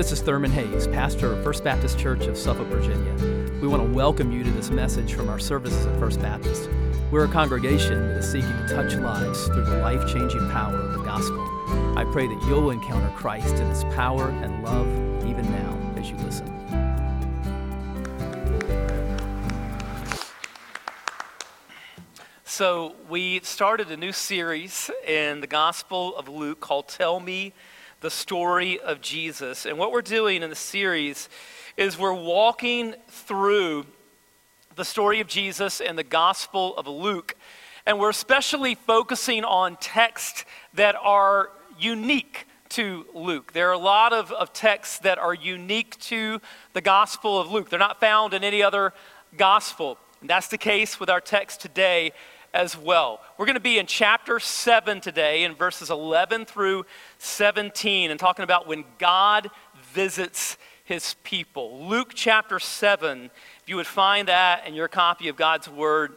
this is Thurman Hayes, pastor of First Baptist Church of Suffolk, Virginia. We want to welcome you to this message from our services at First Baptist. We're a congregation that is seeking to touch lives through the life changing power of the gospel. I pray that you'll encounter Christ in his power and love even now as you listen. So, we started a new series in the Gospel of Luke called Tell Me the Story of Jesus. And what we're doing in the series is we're walking through the story of Jesus and the Gospel of Luke. And we're especially focusing on texts that are unique to Luke. There are a lot of, of texts that are unique to the Gospel of Luke, they're not found in any other gospel. And that's the case with our text today as well. We're going to be in chapter 7 today, in verses 11 through 17, and talking about when God visits his people. Luke chapter 7, if you would find that in your copy of God's Word,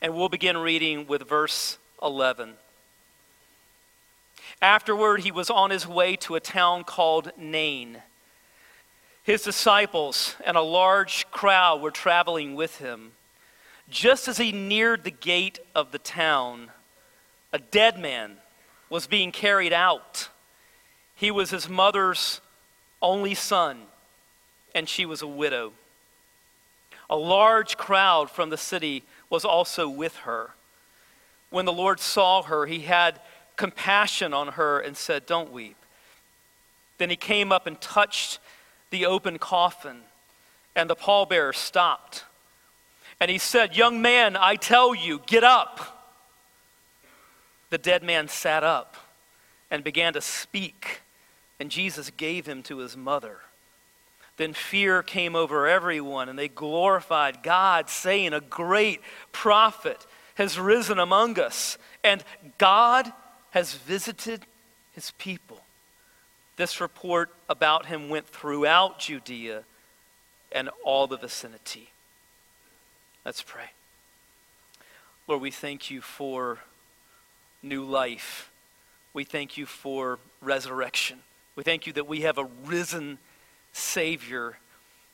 and we'll begin reading with verse 11. Afterward, he was on his way to a town called Nain. His disciples and a large crowd were traveling with him. Just as he neared the gate of the town, a dead man was being carried out. He was his mother's only son, and she was a widow. A large crowd from the city was also with her. When the Lord saw her, he had compassion on her and said, Don't weep. Then he came up and touched the open coffin, and the pallbearer stopped. And he said, Young man, I tell you, get up. The dead man sat up and began to speak, and Jesus gave him to his mother. Then fear came over everyone, and they glorified God, saying, A great prophet has risen among us, and God has visited his people. This report about him went throughout Judea and all the vicinity. Let's pray. Lord, we thank you for new life. We thank you for resurrection. We thank you that we have a risen Savior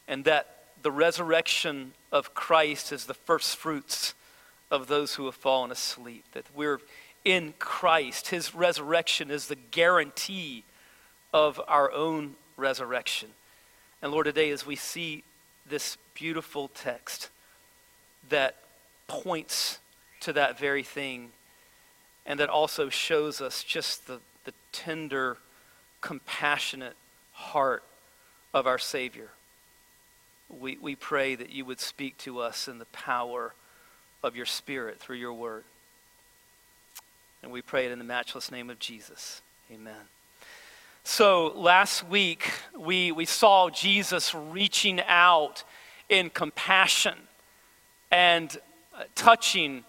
and that the resurrection of Christ is the first fruits of those who have fallen asleep. That we're in Christ. His resurrection is the guarantee of our own resurrection. And Lord, today as we see this beautiful text, that points to that very thing and that also shows us just the, the tender, compassionate heart of our Savior. We, we pray that you would speak to us in the power of your Spirit through your word. And we pray it in the matchless name of Jesus. Amen. So last week, we, we saw Jesus reaching out in compassion and touching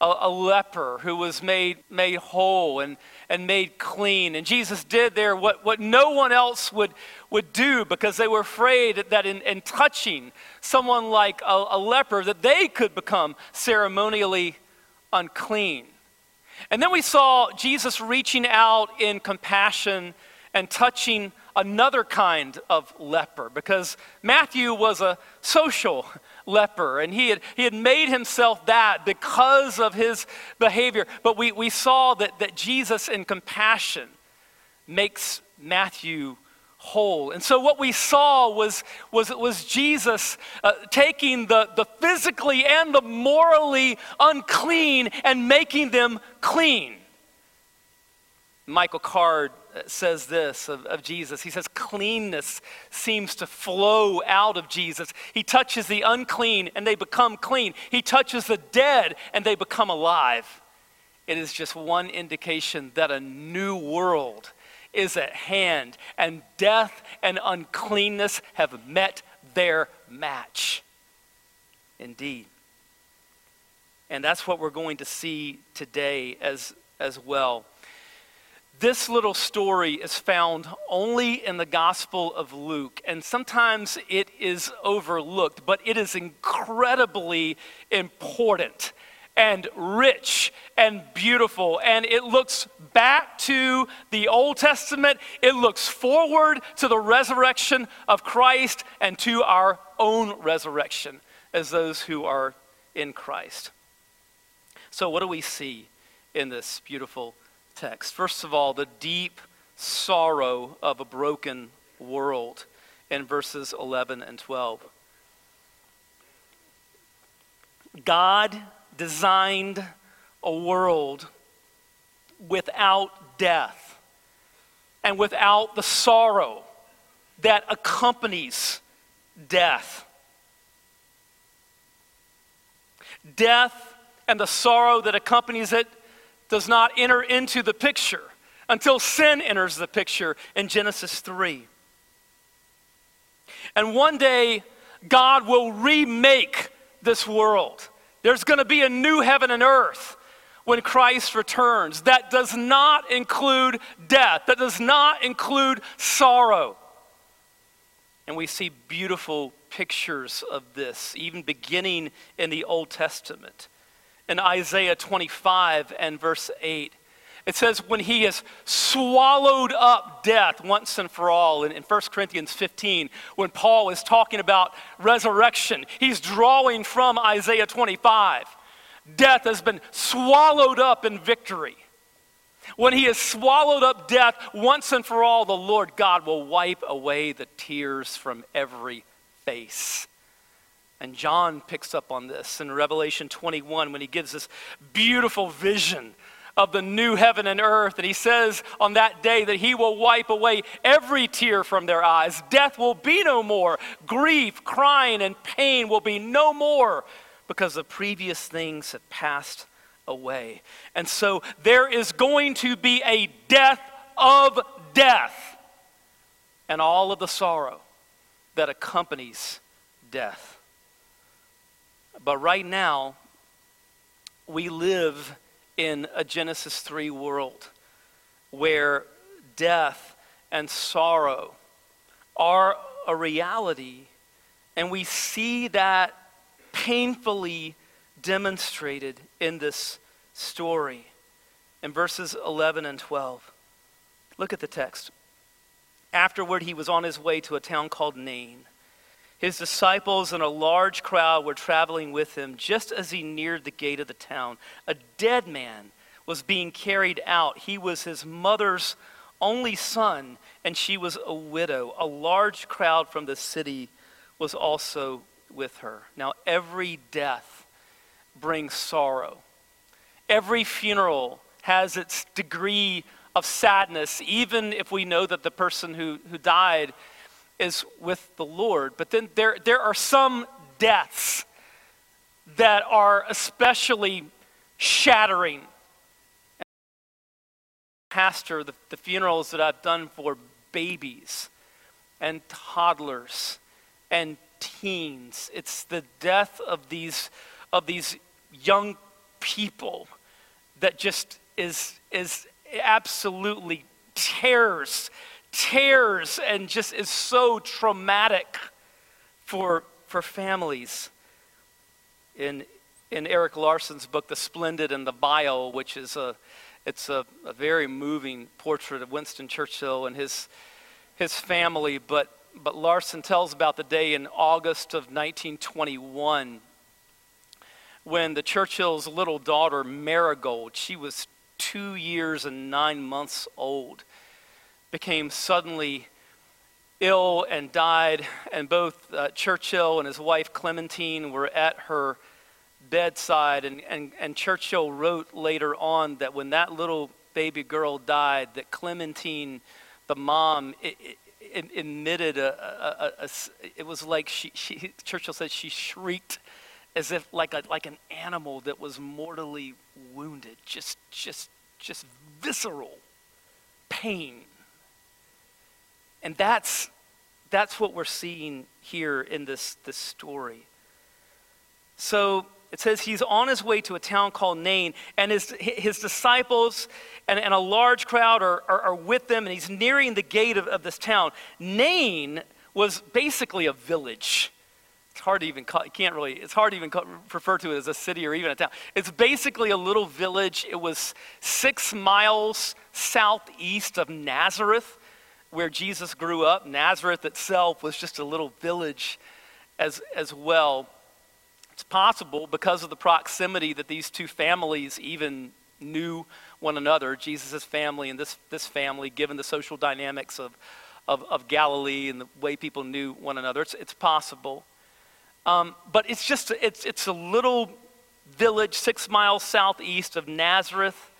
a, a, leper who was made, made whole and, and made clean. And Jesus did there what, what no one else would, would do because they were afraid that in, in touching someone like a, a leper that they could become ceremonially unclean. And then we saw Jesus reaching out in compassion and touching another kind of leper because Matthew was a social leper and he had, he had made himself that because of his behavior. But we, we saw that, that Jesus, in compassion, makes Matthew whole. And so what we saw was, was, was Jesus uh, taking the, the physically and the morally unclean and making them clean. Michael Card says this of, of Jesus. He says, cleanness seems to flow out of Jesus. He touches the unclean and they become clean, he touches the dead and they become alive. It is just one indication that a new world is at hand, and death and uncleanness have met their match. Indeed. And that's what we're going to see today as, as well. This little story is found only in the Gospel of Luke, and sometimes it is overlooked, but it is incredibly important. and rich and beautiful. And it looks back to the Old Testament, it looks forward to the resurrection of Christ and to our own resurrection as those who are in Christ. So, what do we see in this beautiful text? First of all, the deep sorrow of a broken world in verses 11 and 12. God designed a world without death and without the sorrow that accompanies death. Death and the sorrow that accompanies it does not enter into the picture until sin enters the picture in Genesis 3. And one day, God will remake this world. There's going to be a new heaven and earth when Christ returns. That does not include death, that does not include sorrow. And we see beautiful pictures of this, even beginning in the Old Testament. In Isaiah 25 and verse 8, it says, when he has swallowed up death once and for all, in, in 1 Corinthians 15, when Paul is talking about resurrection, he's drawing from Isaiah 25. Death has been swallowed up in victory. When he has swallowed up death once and for all, the Lord God will wipe away the tears from every face. And John picks up on this in Revelation 21 when he gives this beautiful vision of the new heaven and earth. And he says on that day that he will wipe away every tear from their eyes. Death will be no more. Grief, crying, and pain will be no more because the previous things have passed away. And so there is going to be a death of death and all of the sorrow that accompanies death. But right now, we live in a Genesis 3 world where death and sorrow are a reality, and we see that painfully demonstrated in this story in verses 11 and 12. Look at the text. Afterward, he was on his way to a town called Nain. His disciples and a large crowd were traveling with him just as he neared the gate of the town. A dead man was being carried out. He was his mother's only son, and she was a widow. A large crowd from the city was also with her. Now, every death brings sorrow, every funeral has its degree of sadness, even if we know that the person who, who died is with the Lord. But then there, there are some deaths that are especially shattering. Pastor, the, the funerals that I've done for babies and toddlers and teens, it's the death of these, of these young people that just is, is absolutely tears tears and just is so traumatic for, for families. In, in Erik Larson's book, The Splendid and the Vile, which is a, it's a, a very moving portrait of Winston Churchill and his, his family, but, but Larson tells about the day in August of 1921 when the Churchill's little daughter, Marigold, she was two years and nine months old, became suddenly ill and died, and both uh, Churchill and his wife Clementine were at her bedside. And, and, and Churchill wrote later on that when that little baby girl died, that Clementine, the mom, it, it, emitted a, a, a, a, it was like she, she, Churchill said she shrieked as if like, a, like an animal that was mortally wounded, just, just, just visceral pain and that's, that's what we're seeing here in this, this story. So it says he's on his way to a town called Nain, and his, his disciples and, and a large crowd are, are, are with them, and he's nearing the gate of, of this town. Nain was basically a village. it's hard to even call, you can't really, it's hard to even call, refer to it as a city or even a town. It's basically a little village. It was six miles southeast of Nazareth, where Jesus grew up. Nazareth itself was just a little village as, as well. It's possible because of the proximity that these two families even knew one another, Jesus' family and this, this family, given the social dynamics of, of, of Galilee and the way people knew one another. It's, it's possible. Um, but it's just, it's, it's a little village six miles southeast of Nazareth.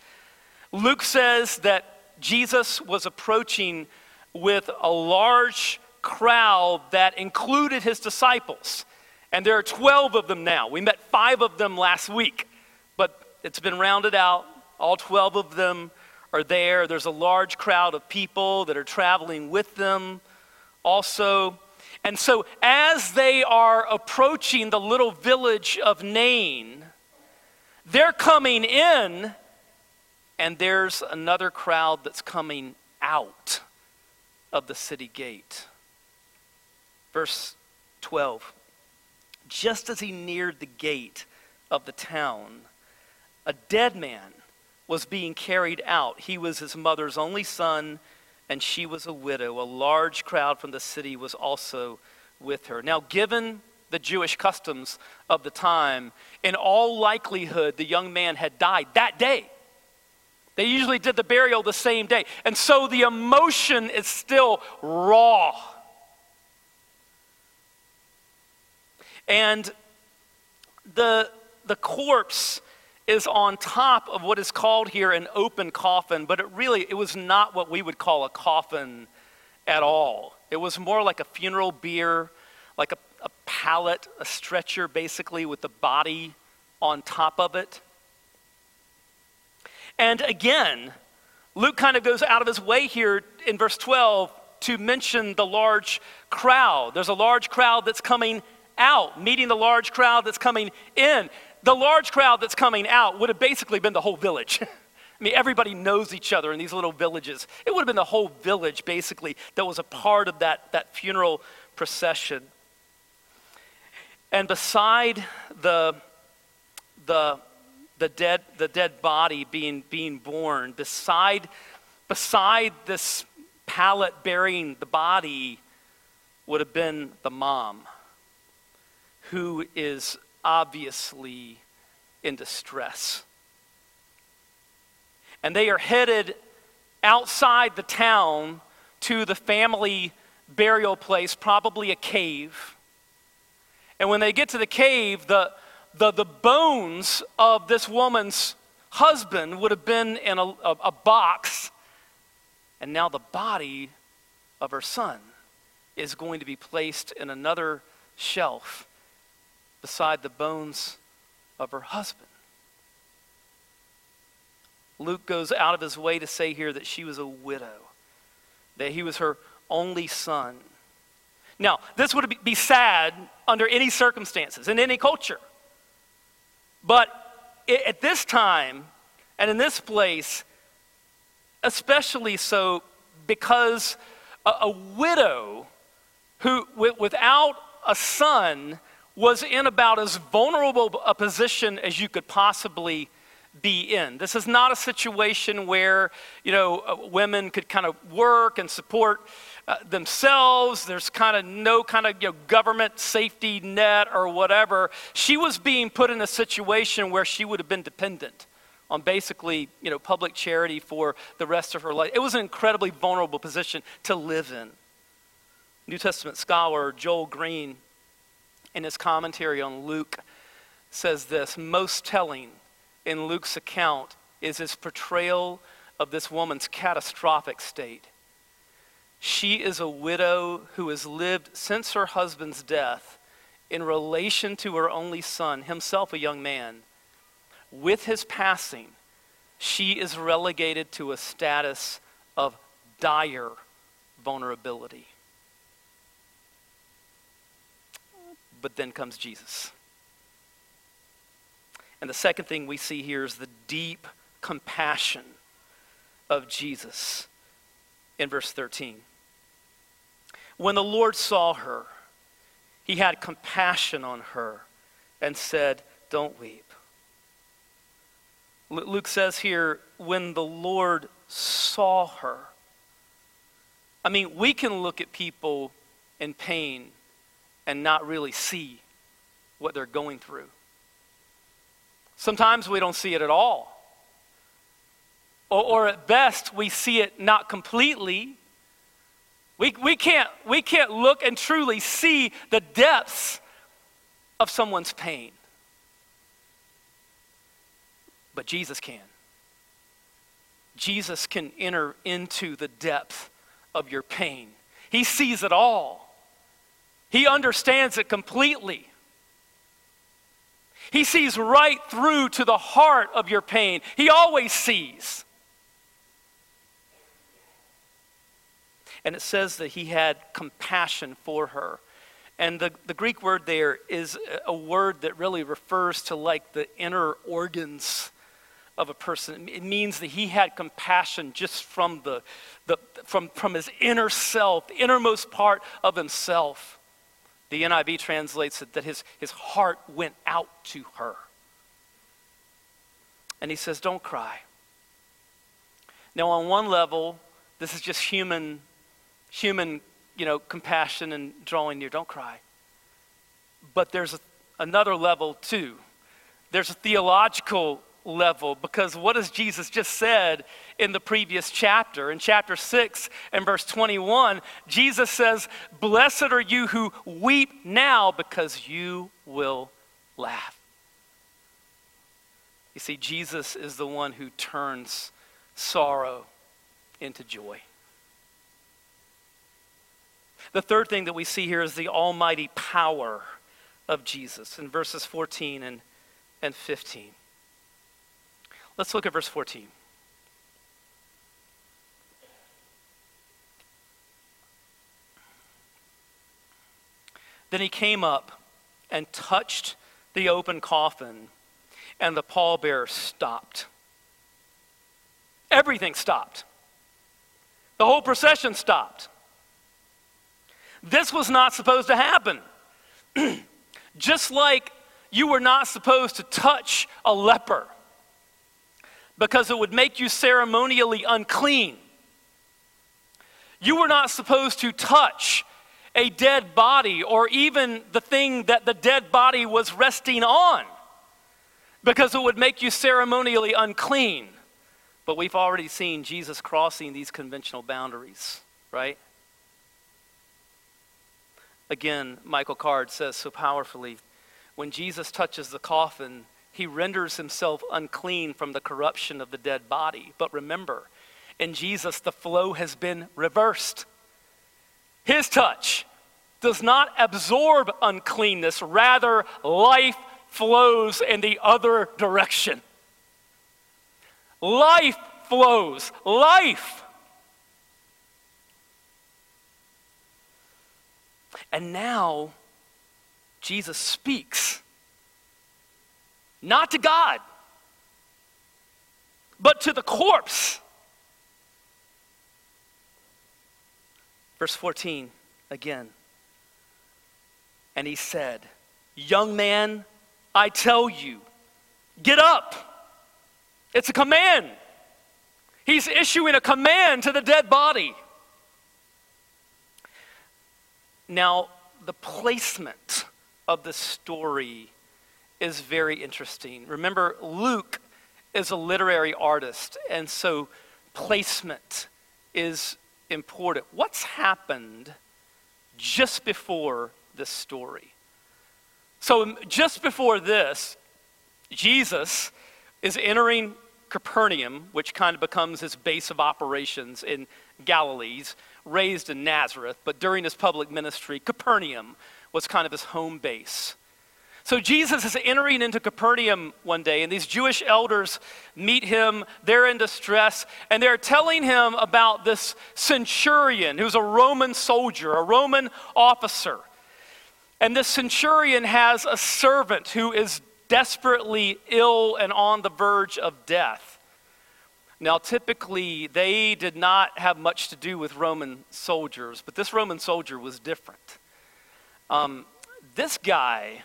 Luke says that Jesus was approaching with a large crowd that included his disciples. And there are 12 of them now. We met five of them last week, but it's been rounded out. All 12 of them are there. There's a large crowd of people that are traveling with them also. And so, as they are approaching the little village of Nain, they're coming in, and there's another crowd that's coming out of the city gate. Verse 12 Just as he neared the gate of the town, a dead man was being carried out. He was his mother's only son, and she was a widow. A large crowd from the city was also with her. Now, given the Jewish customs of the time, in all likelihood, the young man had died that day. They usually did the burial the same day. And so the emotion is still raw. And the, the corpse is on top of what is called here an open coffin, but it really it was not what we would call a coffin at all. It was more like a funeral bier, like a, a pallet, a stretcher basically with the body on top of it. And again, Luke kind of goes out of his way here in verse 12 to mention the large crowd. There's a large crowd that's coming out, meeting the large crowd that's coming in the large crowd that's coming out would have basically been the whole village. I mean, everybody knows each other in these little villages. It would have been the whole village, basically, that was a part of that, that funeral procession. And beside the, the, the, dead, the dead body being, being borne, beside, beside this pallet burying the body, would have been the mom, who is obviously in distress. And they are headed outside the town to the family burial place, probably a cave. And when they get to the cave, the, the, the bones of this woman's husband would have been in a, a, a box, and now the body of her son is going to be placed in another shelf beside the bones of her husband. Luke goes out of his way to say here that she was a widow, that he was her only son. Now, this would be sad under any circumstances, in any culture. But at this time and in this place, especially so because a, a widow who, without a son, was in about as vulnerable a position as you could possibly be in. This is not a situation where, you know, uh, women could kind of work and support uh, themselves. There's kind of no kind of you know, government safety net or whatever. She was being put in a situation where she would have been dependent on basically, you know, public charity for the rest of her life. It was an incredibly vulnerable position to live in. New Testament scholar Joel Green in his commentary on Luke, says this most telling in Luke's account is his portrayal of this woman's catastrophic state. She is a widow who has lived since her husband's death in relation to her only son, himself a young man. With his passing, she is relegated to a status of dire vulnerability. but then comes Jesus. And the second thing we see here is the deep compassion of Jesus in verse 13. When the Lord saw her, he had compassion on her and said, Don't weep. Luke says here, when the Lord saw her. I mean, we can look at people in pain and not really see what they're going through. Sometimes we don't see it at all. Or, or at best, we see it not completely. We, we, can't, we can't look and truly see the depths of someone's pain. But Jesus can. Jesus can enter into the depth of your pain. He sees it all, He understands it completely. He sees right through to the heart of your pain. He always sees. And it says that he had compassion for her. And the, the Greek word there is a word that really refers to like the inner organs of a person. It means that he had compassion just from, the, the, from, from his inner self, the innermost part of himself. The NIV translates it that his, his heart went out to her. And he says, Don't cry. Now, on one level, this is just human, human you know, compassion and drawing near. Don't cry. But there's a, another level, too. There's a theological level because what has Jesus just said in the previous chapter? In chapter 6 and verse 21, Jesus says, Blessed are you who weep now because you will laugh. You see, Jesus is the one who turns sorrow into joy. The third thing that we see here is the almighty power of Jesus in verses 14 and, and 15. Let's look at verse 14. Then he came up and touched the open coffin, and the pallbearer stopped. Everything stopped. The whole procession stopped. This was not supposed to happen. Just like you were not supposed to touch a leper because it would make you ceremonially unclean. You were not supposed to touch a dead body or even the thing that the dead body was resting on because it would make you ceremonially unclean. But we've already seen Jesus crossing these conventional boundaries, right? Again, Michael Card says so powerfully when Jesus touches the coffin, he renders himself unclean from the corruption of the dead body. But remember, in Jesus, the flow has been reversed. His touch does not absorb uncleanness, rather, life flows in the other direction. Life flows, life. And now, Jesus speaks not to God, but to the corpse. Verse 14 again. And he said, Young man, I tell you, get up. It's a command. He's issuing a command to the dead body. Now, the placement of the story is very interesting. Remember, Luke is a literary artist, and so placement is important. What's happened just before this story? So, just before this, Jesus is entering Capernaum, which kind of becomes his base of operations in Galilee's, raised in Nazareth, but during his public ministry, Capernaum was kind of his home base. So Jesus is entering into Capernaum one day, and these Jewish elders meet him. They're in distress, and they're telling him about this centurion who's a Roman soldier, a Roman officer. And this centurion has a servant who is desperately ill and on the verge of death. Now, typically, they did not have much to do with Roman soldiers, but this Roman soldier was different. Um, this guy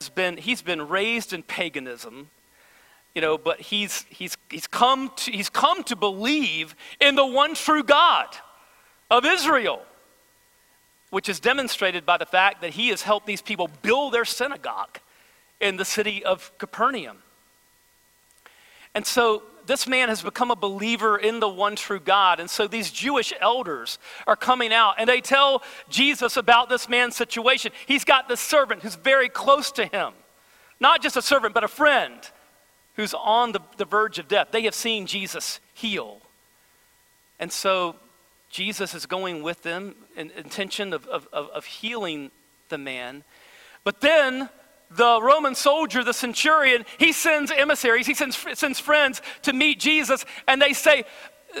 has been, he's been raised in paganism, you know, but he's, he's, he's, come to, he's come to believe in the one true God of Israel, which is demonstrated by the fact that he has helped these people build their synagogue in the city of Capernaum. And so this man has become a believer in the one true God. And so these Jewish elders are coming out and they tell Jesus about this man's situation. He's got this servant who's very close to him, not just a servant, but a friend who's on the, the verge of death. They have seen Jesus heal. And so Jesus is going with them in intention of, of, of healing the man. But then the Roman soldier, the centurion, he sends emissaries, he sends, sends friends to meet Jesus, and they say,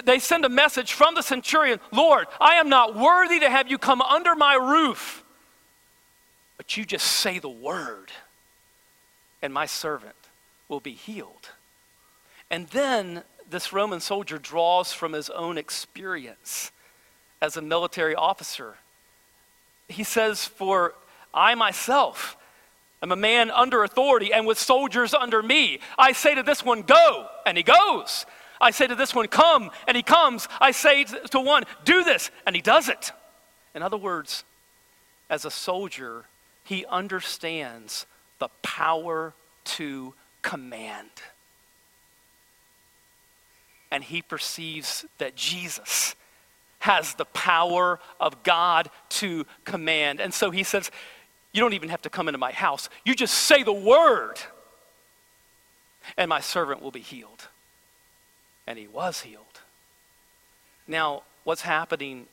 they send a message from the centurion Lord, I am not worthy to have you come under my roof, but you just say the word, and my servant will be healed. And then this Roman soldier draws from his own experience as a military officer. He says, For I myself, I'm a man under authority and with soldiers under me. I say to this one, go, and he goes. I say to this one, come, and he comes. I say to one, do this, and he does it. In other words, as a soldier, he understands the power to command. And he perceives that Jesus has the power of God to command. And so he says, you don't even have to come into my house. You just say the word, and my servant will be healed. And he was healed. Now, what's happening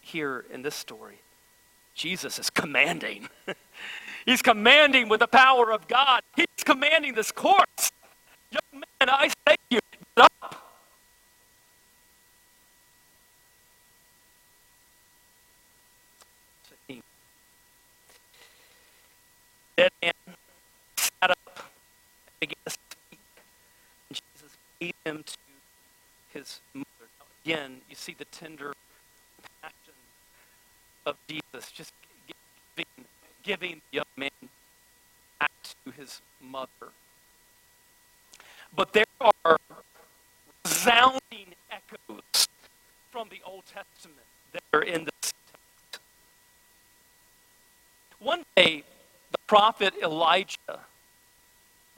here in this story? Jesus is commanding. He's commanding with the power of God. He's commanding this course. Young man, I say to you, get up. dead man sat up and began to speak. And Jesus gave him to his mother. Now, again, you see the tender passion of Jesus, just giving, giving the young man back to his mother. But there are resounding echoes from the Old Testament that are in this text. One day, the prophet Elijah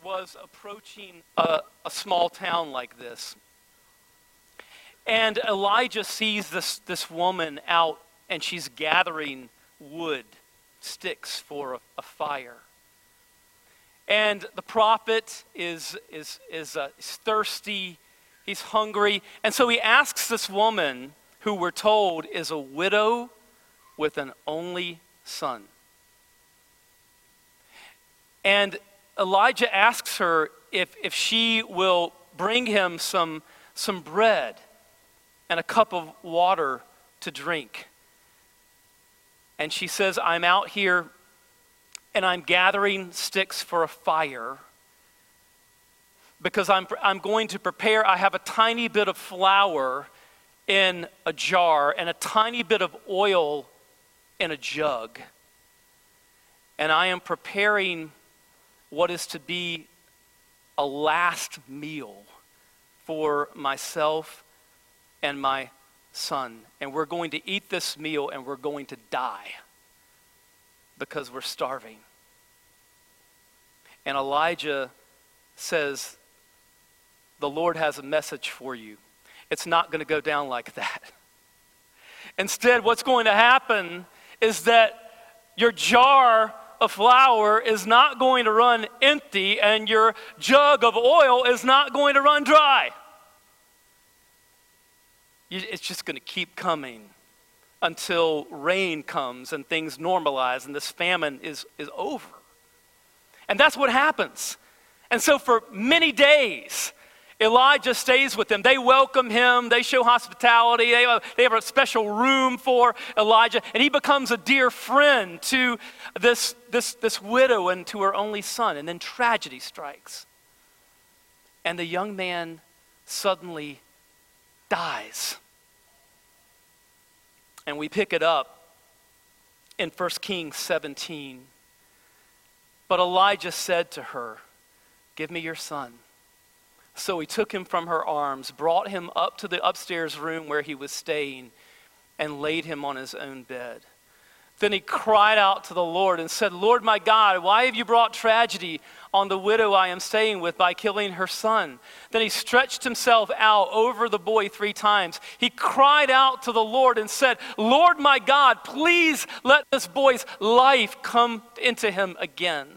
was approaching a, a, small town like this. And Elijah sees this, this woman out, and she's gathering wood, sticks for a, a fire. And the prophet is, is, is, uh, is thirsty, he's hungry. And so he asks this woman, who we're told is a widow with an only son. And Elijah asks her if, if she will bring him some, some bread and a cup of water to drink. And she says, I'm out here and I'm gathering sticks for a fire because I'm, I'm going to prepare. I have a tiny bit of flour in a jar and a tiny bit of oil in a jug. And I am preparing what is to be a last meal for myself and my son. And we're going to eat this meal and we're going to die because we're starving. And Elijah says, The Lord has a message for you. It's not going to go down like that. Instead, what's going to happen is that your jar of flour is not going to run empty and your jug of oil is not going to run dry. It's just going to keep coming until rain comes and things normalize and this famine is, is over. And that's what happens. And so, for many days, Elijah stays with them. They welcome him, they show hospitality, they have, they have a special room for Elijah, and he becomes a dear friend to this, this, this widow and to her only son. And then tragedy strikes. And the young man suddenly dies. And we pick it up in 1 Kings 17. But Elijah said to her, Give me your son. So he took him from her arms, brought him up to the upstairs room where he was staying, and laid him on his own bed. Then he cried out to the Lord and said, Lord my God, why have you brought tragedy on the widow I am staying with by killing her son? Then he stretched himself out over the boy three times. He cried out to the Lord and said, Lord my God, please let this boy's life come into him again.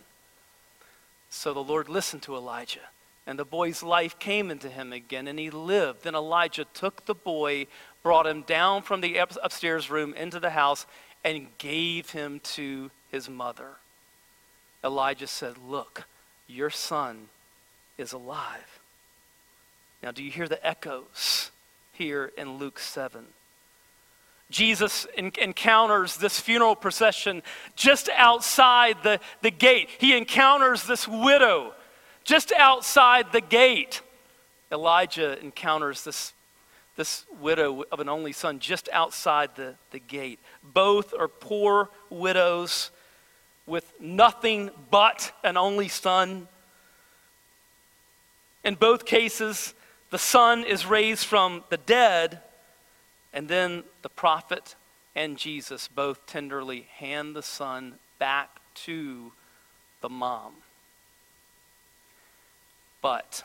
So the Lord listened to Elijah, and the boy's life came into him again, and he lived. Then Elijah took the boy, brought him down from the upstairs room into the house, and gave him to his mother. Elijah said, Look, your son is alive. Now, do you hear the echoes here in Luke 7? Jesus en- encounters this funeral procession just outside the, the gate. He encounters this widow just outside the gate. Elijah encounters this, this widow of an only son just outside the, the gate. Both are poor widows with nothing but an only son. In both cases, the son is raised from the dead and then the prophet and Jesus both tenderly hand the son back to the mom. But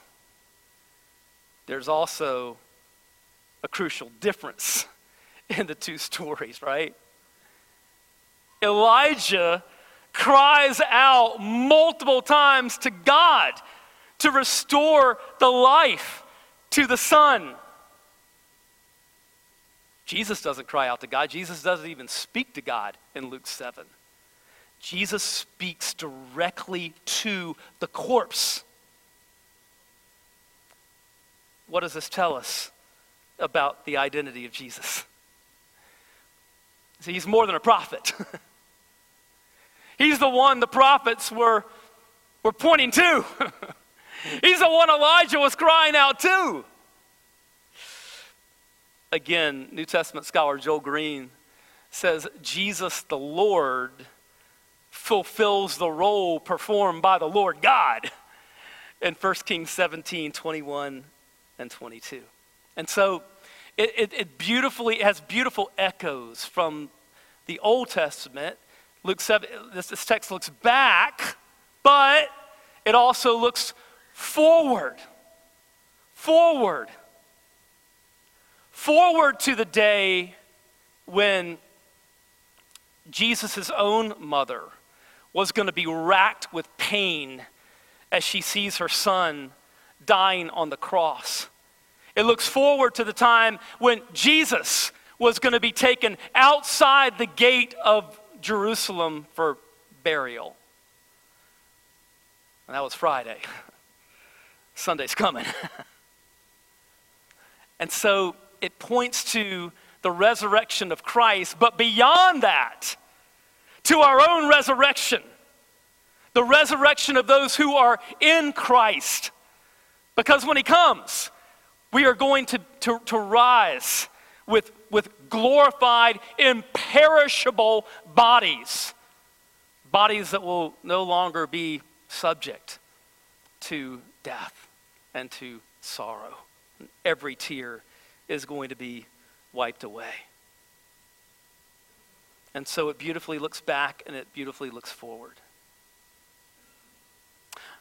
there's also a crucial difference in the two stories, right? Elijah cries out multiple times to God to restore the life to the son. Jesus doesn't cry out to God. Jesus doesn't even speak to God in Luke 7. Jesus speaks directly to the corpse. What does this tell us about the identity of Jesus? See, he's more than a prophet. he's the one the prophets were, were pointing to. he's the one Elijah was crying out to. Again, New Testament scholar Joel Green says Jesus the Lord fulfills the role performed by the Lord God in 1 Kings 17 21 and 22. And so it, it, it beautifully it has beautiful echoes from the Old Testament. Luke 7, this, this text looks back, but it also looks forward. Forward forward to the day when Jesus' own mother was going to be racked with pain as she sees her son dying on the cross. It looks forward to the time when Jesus was going to be taken outside the gate of Jerusalem for burial. And that was Friday. Sunday's coming. and so it points to the resurrection of Christ, but beyond that, to our own resurrection, the resurrection of those who are in Christ. Because when He comes, we are going to, to, to rise with, with glorified, imperishable bodies. Bodies that will no longer be subject to death and to sorrow. Every tear is going to be wiped away. And so it beautifully looks back and it beautifully looks forward.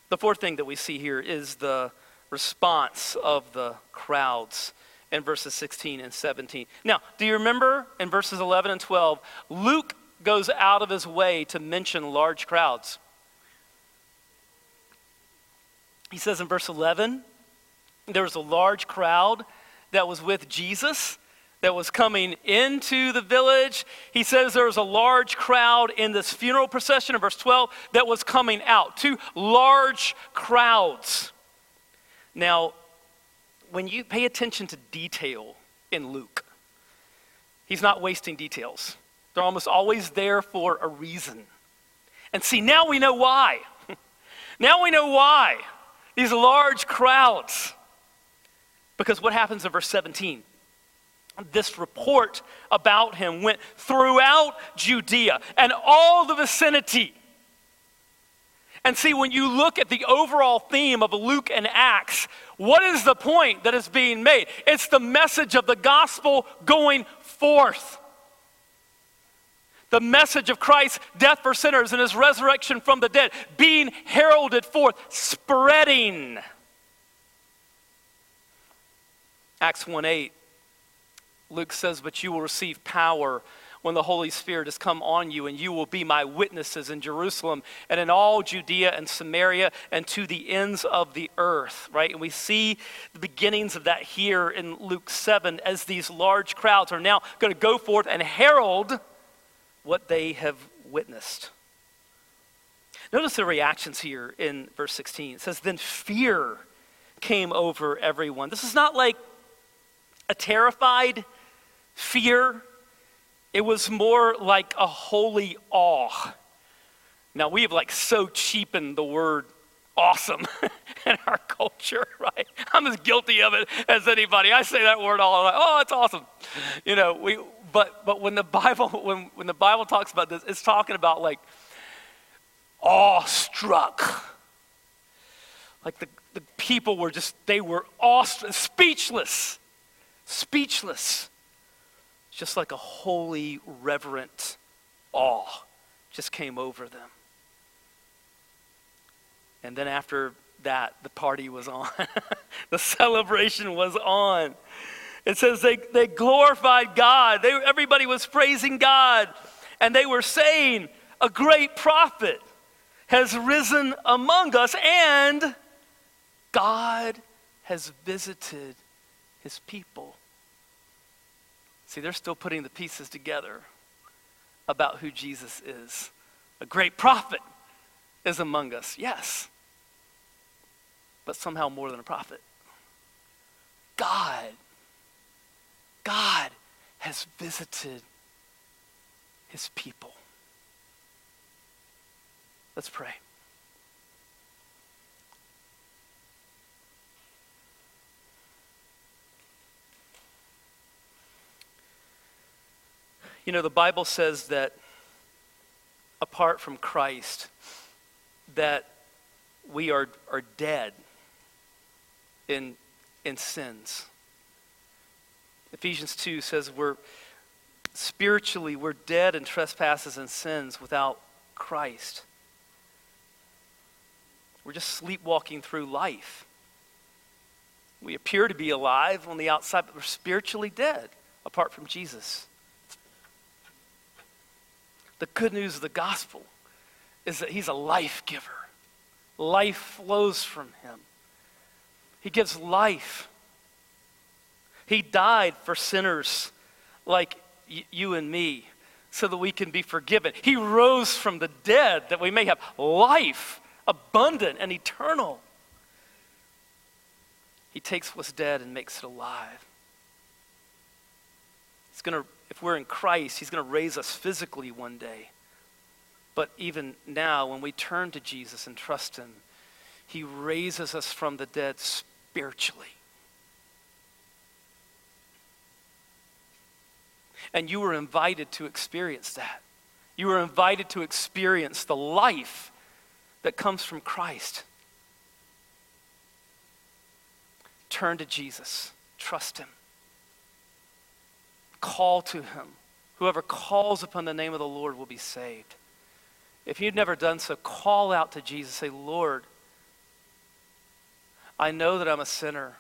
The fourth thing that we see here is the response of the crowds in verses 16 and 17. Now, do you remember in verses 11 and 12, Luke goes out of his way to mention large crowds? He says in verse 11, there was a large crowd that was with Jesus that was coming into the village. He says there was a large crowd in this funeral procession in verse 12 that was coming out. Two large crowds. Now, when you pay attention to detail in Luke, he's not wasting details. They're almost always there for a reason. And see, now we know why. now we know why. These large crowds. Because what happens in verse 17? This report about him went throughout Judea and all the vicinity. And see, when you look at the overall theme of Luke and Acts, what is the point that is being made? It's the message of the gospel going forth. The message of Christ's death for sinners and his resurrection from the dead being heralded forth, spreading. Acts 1 8, Luke says, But you will receive power when the Holy Spirit has come on you, and you will be my witnesses in Jerusalem and in all Judea and Samaria and to the ends of the earth, right? And we see the beginnings of that here in Luke 7 as these large crowds are now going to go forth and herald what they have witnessed. Notice the reactions here in verse 16. It says, Then fear came over everyone. This is not like a terrified fear it was more like a holy awe. Now, we have like so cheapened the word awesome in our culture, right? I'm as guilty of it as anybody. I say that word all the time. Oh, it's awesome. You know, we but but when the Bible when when the Bible talks about this, it's talking about like awestruck. Like the, the people were just they were awestruck, speechless. Speechless just like a holy, reverent awe just came over them. And then after that, the party was on, the celebration was on. It says they, they glorified God. They, everybody was praising God. And they were saying, A great prophet has risen among us, and God has visited his people. See, they're still putting the pieces together about who Jesus is. A great prophet is among us, yes, but somehow more than a prophet. God, God has visited his people. Let's pray. You know, the Bible says that apart from Christ, that we are, are dead in, in sins. Ephesians 2 says we're spiritually, we're dead in trespasses and sins without Christ. We're just sleepwalking through life. We appear to be alive on the outside, but we're spiritually dead apart from Jesus. The good news of the gospel is that he's a life giver. Life flows from him. He gives life. He died for sinners like y- you and me so that we can be forgiven. He rose from the dead that we may have life abundant and eternal. He takes what's dead and makes it alive. He's going to if we're in Christ, He's going to raise us physically one day. But even now, when we turn to Jesus and trust Him, He raises us from the dead spiritually. And you were invited to experience that. You were invited to experience the life that comes from Christ. Turn to Jesus, trust Him call to him. Whoever calls upon the name of the Lord will be saved. If you've never done so, call out to Jesus. Say, Lord, I know that I'm a sinner.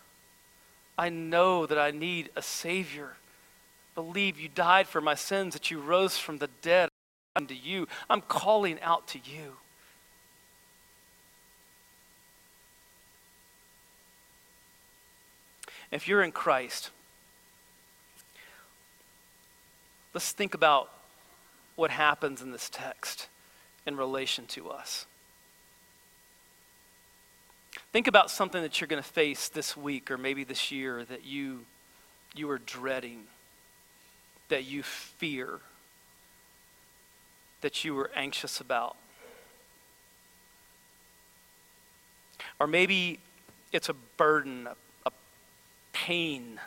I know that I need a Savior. Believe you died for my sins, that you rose from the dead. To you. I'm calling out to you. If you're in Christ, Let's think about what happens in this text in relation to us. Think about something that you're going to face this week or maybe this year that you, you are dreading, that you fear, that you are anxious about. Or maybe it's a burden, a, a pain,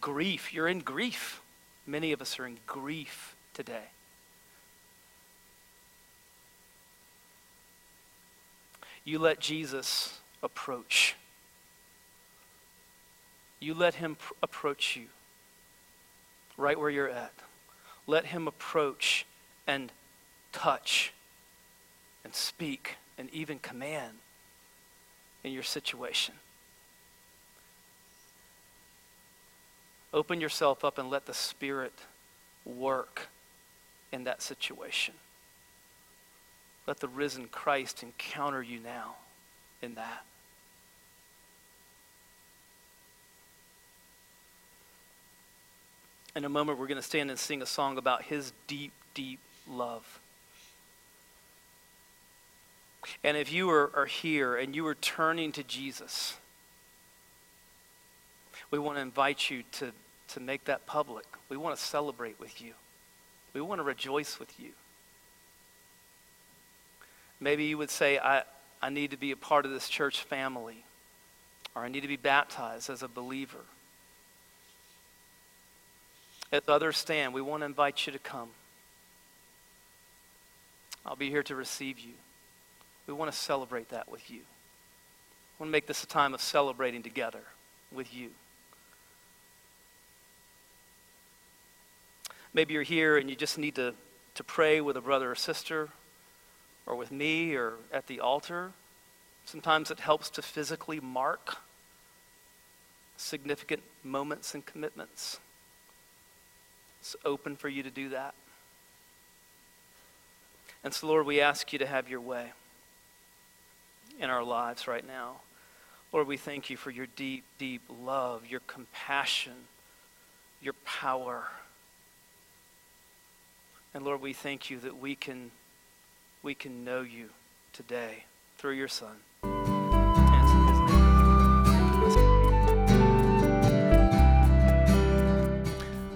grief. You're in grief. Many of us are in grief today. you let Jesus approach. You let him pr- approach you right where you're at. Let him approach and touch and speak and even command in your situation. Open yourself up and let the Spirit work in that situation. Let the risen Christ encounter you now in that. In a moment, we're going to stand and sing a song about his deep, deep love. And if you are, are here and you are turning to Jesus, we want to invite you to, to make that public. We want to celebrate with you. We want to rejoice with you. Maybe you would say, I, I need to be a part of this church family, or I need to be baptized as a believer. As others stand, we want to invite you to come. I'll be here to receive you. We want to celebrate that with you. We want to make this a time of celebrating together with you. Maybe you're here and you just need to, to pray with a brother or sister or with me or at the altar. Sometimes it helps to physically mark significant moments and commitments. It's open for you to do that. And so, Lord, we ask you to have your way in our lives right now. Lord, we thank you for your deep, deep love, your compassion, your power. And Lord, we thank you that we can, we can know you today through your Son.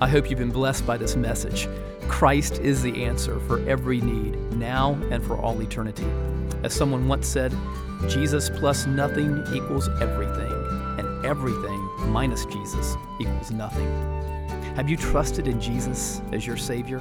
I hope you've been blessed by this message. Christ is the answer for every need, now and for all eternity. As someone once said, Jesus plus nothing equals everything, and everything minus Jesus equals nothing. Have you trusted in Jesus as your Savior?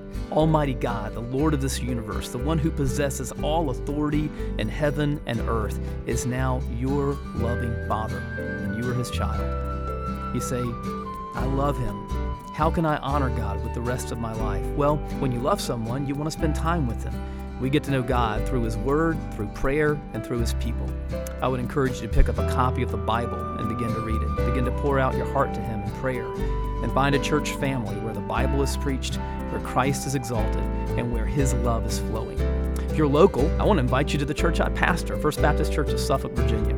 Almighty God, the Lord of this universe, the one who possesses all authority in heaven and earth, is now your loving Father, and you are His child. You say, I love Him. How can I honor God with the rest of my life? Well, when you love someone, you want to spend time with them. We get to know God through His Word, through prayer, and through His people. I would encourage you to pick up a copy of the Bible and begin to read it. Begin to pour out your heart to Him in prayer. And find a church family where the Bible is preached, where Christ is exalted, and where His love is flowing. If you're local, I want to invite you to the church I pastor, First Baptist Church of Suffolk, Virginia.